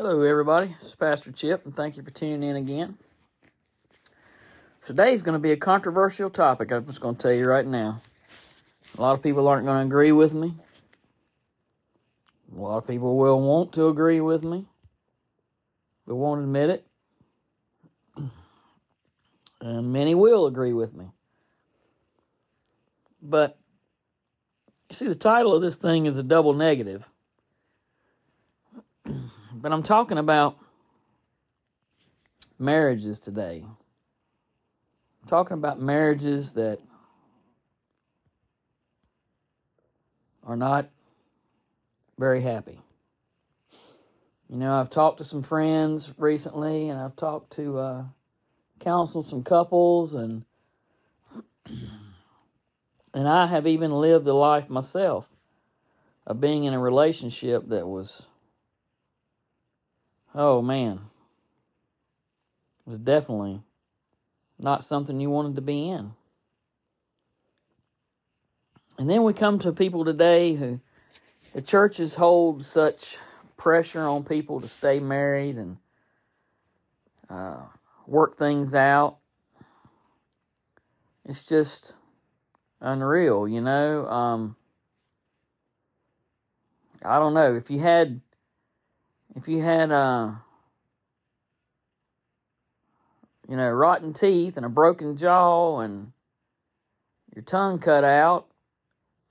Hello, everybody. It's Pastor Chip, and thank you for tuning in again. Today's going to be a controversial topic. I'm just going to tell you right now. A lot of people aren't going to agree with me. A lot of people will want to agree with me, but won't admit it. And many will agree with me. But you see, the title of this thing is a double negative. But I'm talking about marriages today. I'm talking about marriages that are not very happy. You know, I've talked to some friends recently, and I've talked to uh, some couples, and and I have even lived the life myself of being in a relationship that was, oh man, It was definitely not something you wanted to be in. And then we come to people today who the churches hold such pressure on people to stay married and uh, work things out. It's just unreal, you know. Um, I don't know if you had, if you had, uh, you know, rotten teeth and a broken jaw and your tongue cut out,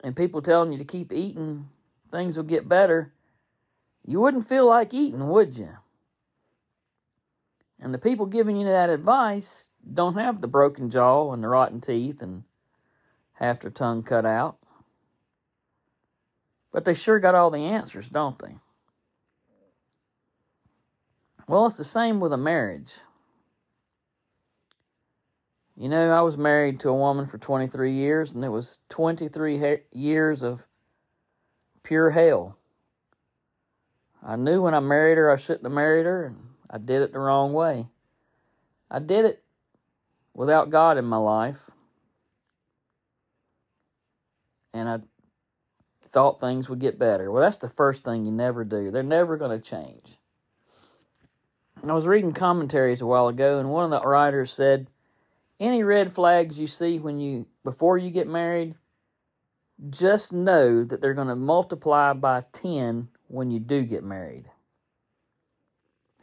and people telling you to keep eating, things will get better. You wouldn't feel like eating, would you? And the people giving you that advice don't have the broken jaw and the rotten teeth and half their tongue cut out. But they sure got all the answers, don't they? Well, it's the same with a marriage. You know, I was married to a woman for 23 years, and it was 23 he- years of pure hell. I knew when I married her I shouldn't have married her, and I did it the wrong way. I did it without God in my life. And I thought things would get better. Well, that's the first thing you never do. They're never going to change. I was reading commentaries a while ago, and one of the writers said, "Any red flags you see when you before you get married, just know that they're going to multiply by 10 when you do get married."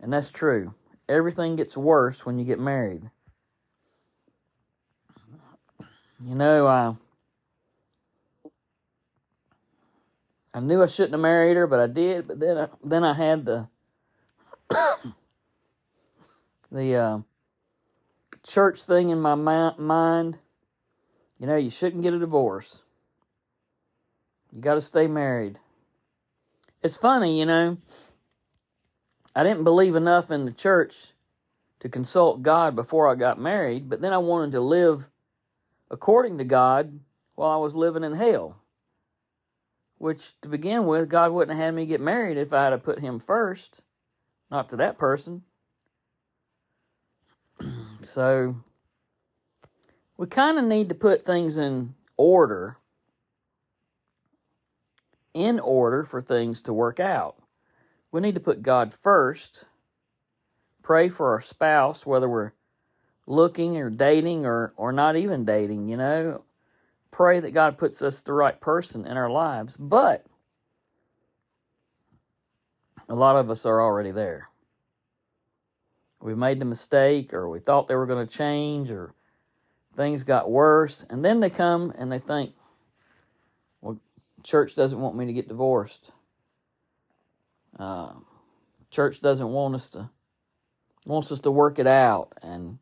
And that's true. Everything gets worse when you get married. You know, I I knew I shouldn't have married her, but I did. But then, I, then I had the the uh, church thing in my mi- mind. You know, you shouldn't get a divorce. You got to stay married. It's funny, you know. I didn't believe enough in the church to consult God before I got married, but then I wanted to live according to God while I was living in hell. Which, to begin with, God wouldn't have had me get married if I had put Him first, not to that person. So, we kind of need to put things in order, in order for things to work out. We need to put God first, pray for our spouse, whether we're looking or dating or, or not even dating, you know. Pray that God puts us the right person in our lives. But a lot of us are already there. We made the mistake, or we thought they were going to change, or things got worse. And then they come and they think, well, church doesn't want me to get divorced. Uh, church doesn't want us to wants us to work it out, and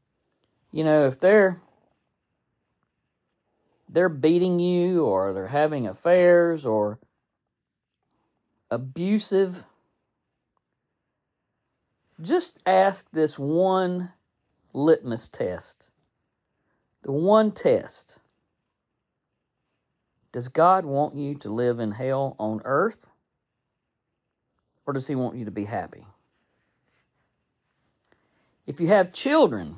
you know if they're they're beating you or they're having affairs or abusive, just ask this one litmus test. The one test. Does God want you to live in hell on earth? Or does He want you to be happy? If you have children,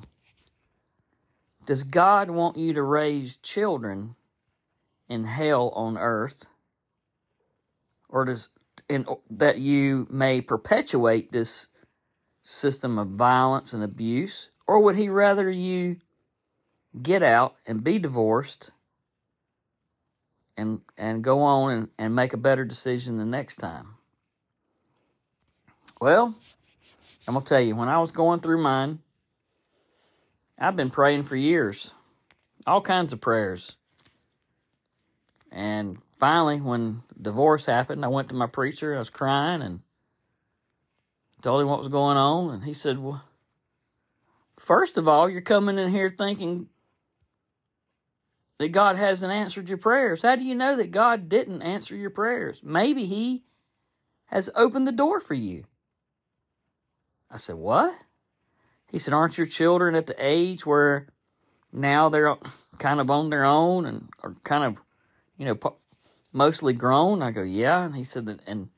does God want you to raise children in hell on earth? Or does in, that you may perpetuate this system of violence and abuse? Or would he rather you get out and be divorced and and go on and, and make a better decision the next time? Well, I'm gonna tell you, when I was going through mine, I've been praying for years. All kinds of prayers. And finally, when divorce happened, I went to my preacher. I was crying and told him what was going on. And he said, Well, first of all, you're coming in here thinking that God hasn't answered your prayers. How do you know that God didn't answer your prayers? Maybe He has opened the door for you. I said, What? He said, Aren't your children at the age where now they're kind of on their own and are kind of, you know, mostly grown? I go, Yeah. And he said, And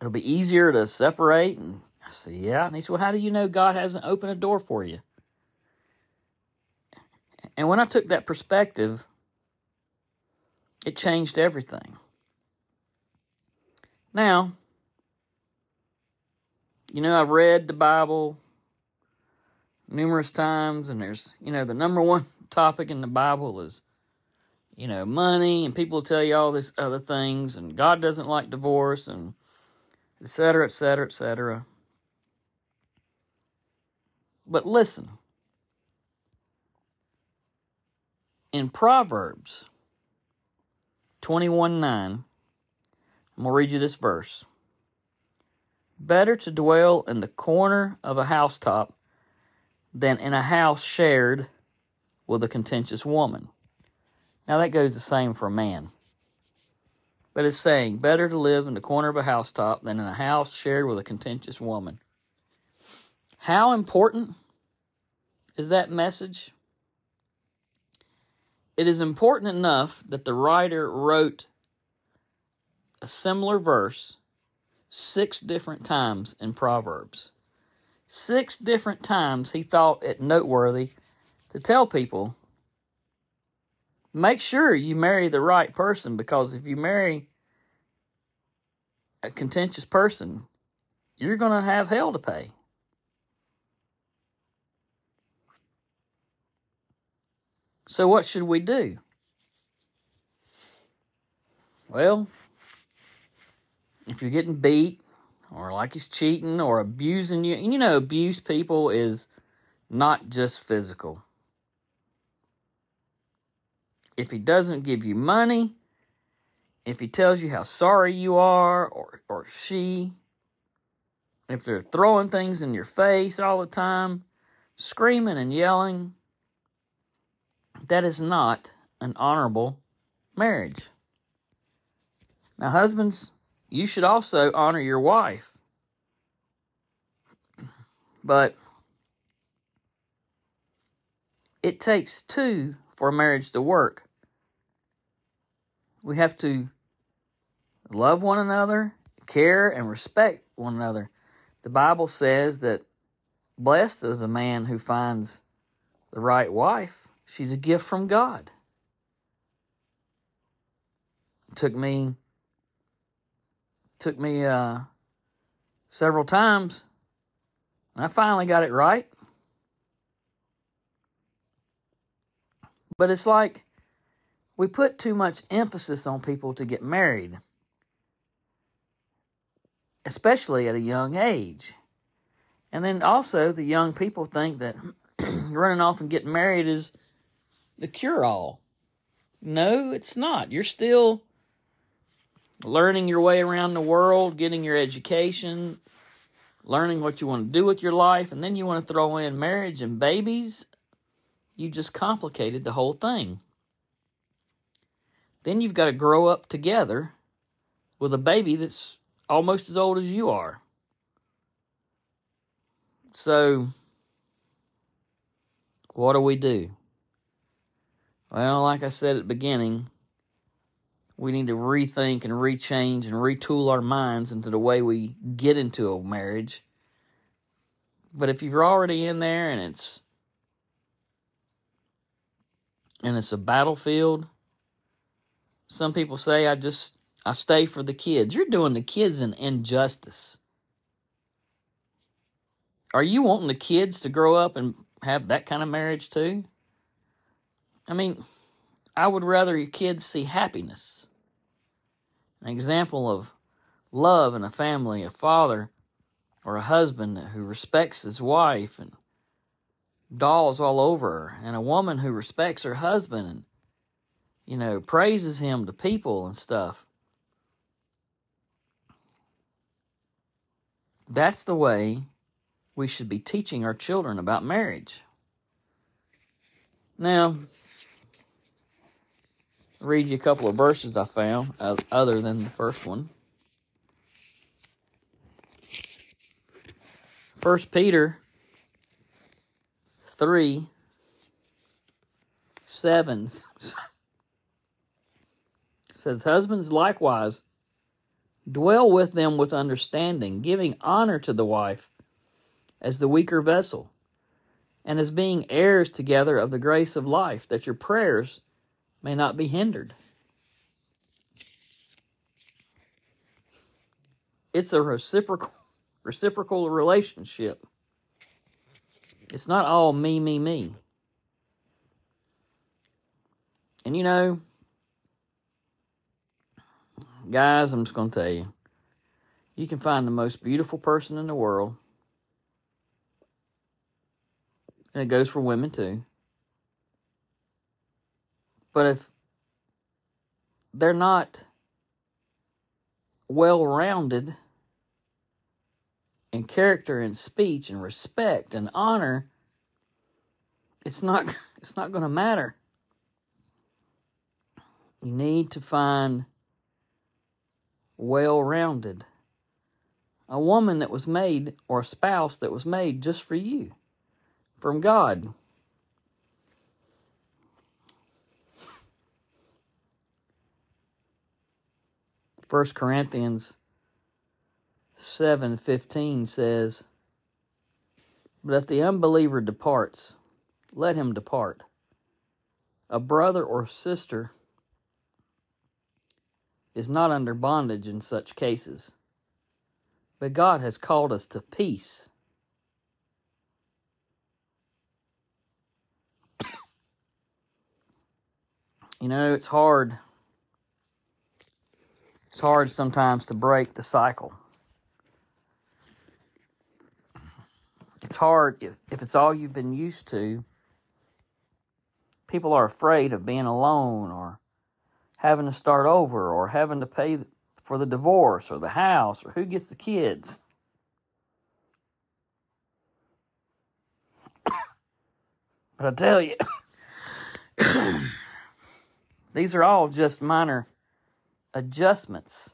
it'll be easier to separate. And I said, Yeah. And he said, Well, how do you know God hasn't opened a door for you? And when I took that perspective, it changed everything. Now, you know, I've read the Bible numerous times, and there's, you know, the number one topic in the Bible is, you know, money, and people tell you all these other things, and God doesn't like divorce, and et cetera, et cetera, et cetera. But listen, in Proverbs 21 9, I'm going to read you this verse. Better to dwell in the corner of a housetop than in a house shared with a contentious woman. Now that goes the same for a man. But it's saying better to live in the corner of a housetop than in a house shared with a contentious woman. How important is that message? It is important enough that the writer wrote a similar verse six different times in Proverbs. Six different times he thought it noteworthy to tell people make sure you marry the right person because if you marry a contentious person, you're going to have hell to pay. So, what should we do? Well, if you're getting beat or like he's cheating or abusing you, and you know, abuse people is not just physical. If he doesn't give you money, if he tells you how sorry you are or, or she, if they're throwing things in your face all the time, screaming and yelling, that is not an honorable marriage. Now, husbands, you should also honor your wife. But it takes two for a marriage to work. We have to love one another, care and respect one another. The Bible says that blessed is a man who finds the right wife. She's a gift from God. It took me took me uh, several times. I finally got it right. But it's like we put too much emphasis on people to get married, especially at a young age. And then also, the young people think that running off and getting married is the cure all. No, it's not. You're still learning your way around the world, getting your education, learning what you want to do with your life, and then you want to throw in marriage and babies, you just complicated the whole thing. Then you've got to grow up together with a baby that's almost as old as you are. So, what do we do? Well, like I said at the beginning, we need to rethink and rechange and retool our minds into the way we get into a marriage. But if you're already in there and it's and it's a battlefield, some people say I just I stay for the kids. You're doing the kids an injustice. are you wanting the kids to grow up and have that kind of marriage too? I mean, I would rather your kids see happiness. An example of love in a family, a father or a husband who respects his wife and dolls all over her, and a woman who respects her husband and, you know, praises him to people and stuff. That's the way we should be teaching our children about marriage. Now, read you a couple of verses I found uh, other than the first one. First Peter 3 7 says, Husbands likewise dwell with them with understanding, giving honor to the wife as the weaker vessel, and as being heirs together of the grace of life, that your prayers may not be hindered. It's a reciprocal reciprocal relationship. It's not all me, me, me. And you know, guys, I'm just going to tell you you can find the most beautiful person in the world, and it goes for women too. But if they're not well rounded, in character and speech and respect and honor, it's not it's not going to matter. You need to find well-rounded a woman that was made or a spouse that was made just for you from God. First Corinthians 7:15 says, "But if the unbeliever departs, let him depart. A brother or sister is not under bondage in such cases, but God has called us to peace." You know, it's hard. It's hard sometimes to break the cycle. it's hard if, if it's all you've been used to. People are afraid of being alone or having to start over or having to pay for the divorce or the house or who gets the kids. but I tell you, these are all just minor adjustments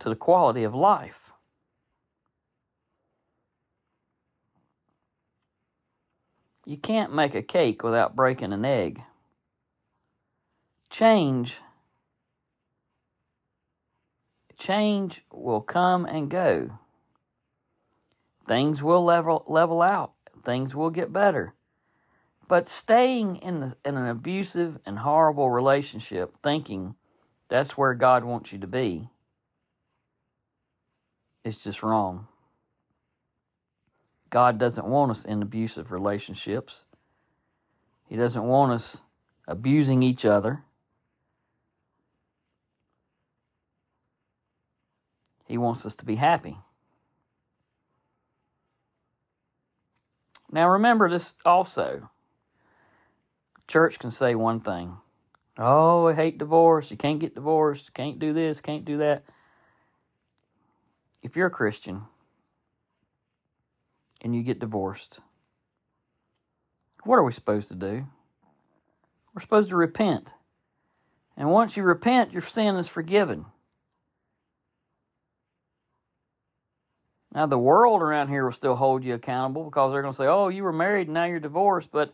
to the quality of life. You can't make a cake without breaking an egg. Change change will come and go. Things will level level out. Things will get better. But staying in, the, in an abusive and horrible relationship, thinking that's where God wants you to be, is just wrong. God doesn't want us in abusive relationships. He doesn't want us abusing each other. He wants us to be happy. Now remember this also. Church can say one thing. Oh, I hate divorce. You can't get divorced. Can't do this. Can't do that. If you're a Christian, and you get divorced, what are we supposed to do? We're supposed to repent. And once you repent, your sin is forgiven. Now, the world around here will still hold you accountable because they're going to say, oh, you were married and now you're divorced. But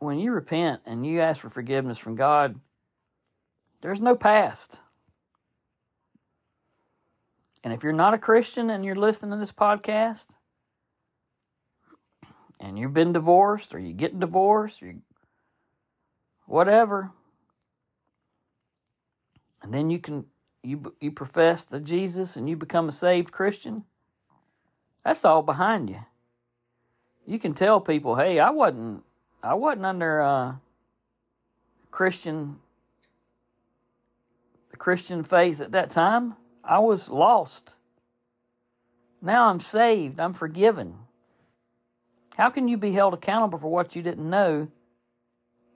when you repent and you ask for forgiveness from God, there's no past. And if you're not a Christian and you're listening to this podcast, and you've been divorced or you get divorced or you, whatever, and then you can you you profess to Jesus and you become a saved Christian, That's all behind you. You can tell people, hey, I wasn't I wasn't under uh, Christian the Christian faith at that time. I was lost. Now I'm saved. I'm forgiven. How can you be held accountable for what you didn't know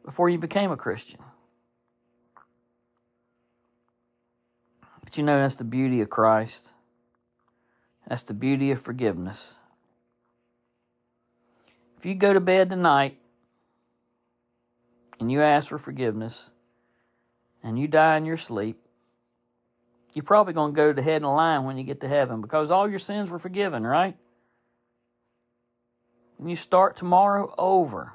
before you became a Christian? But you know, that's the beauty of Christ. That's the beauty of forgiveness. If you go to bed tonight and you ask for forgiveness and you die in your sleep, you're probably going to go to the head of the line when you get to heaven because all your sins were forgiven, right? And you start tomorrow over.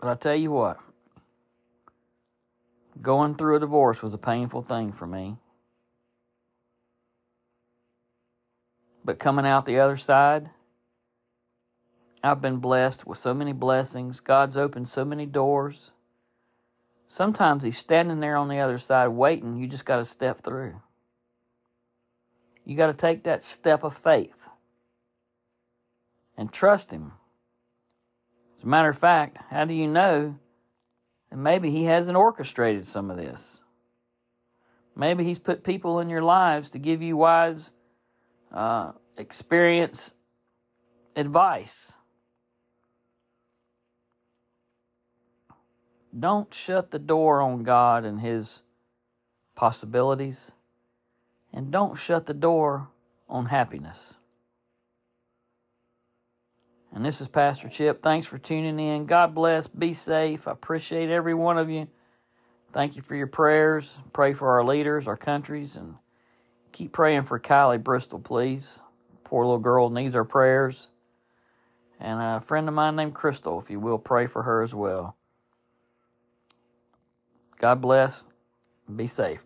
But I tell you what, going through a divorce was a painful thing for me. But coming out the other side, I've been blessed with so many blessings. God's opened so many doors. Sometimes He's standing there on the other side waiting. You just got to step through. You got to take that step of faith and trust Him. As a matter of fact, how do you know that maybe He hasn't orchestrated some of this? Maybe He's put people in your lives to give you wise uh, experience advice. Don't shut the door on God and His possibilities, and don't shut the door on happiness. And this is Pastor Chip. Thanks for tuning in. God bless. Be safe. I appreciate every one of you. Thank you for your prayers. Pray for our leaders, our countries, and keep praying for Kylie Bristol, please. Poor little girl needs our prayers. And a friend of mine named Crystal, if you will, pray for her as well. God bless. Be safe.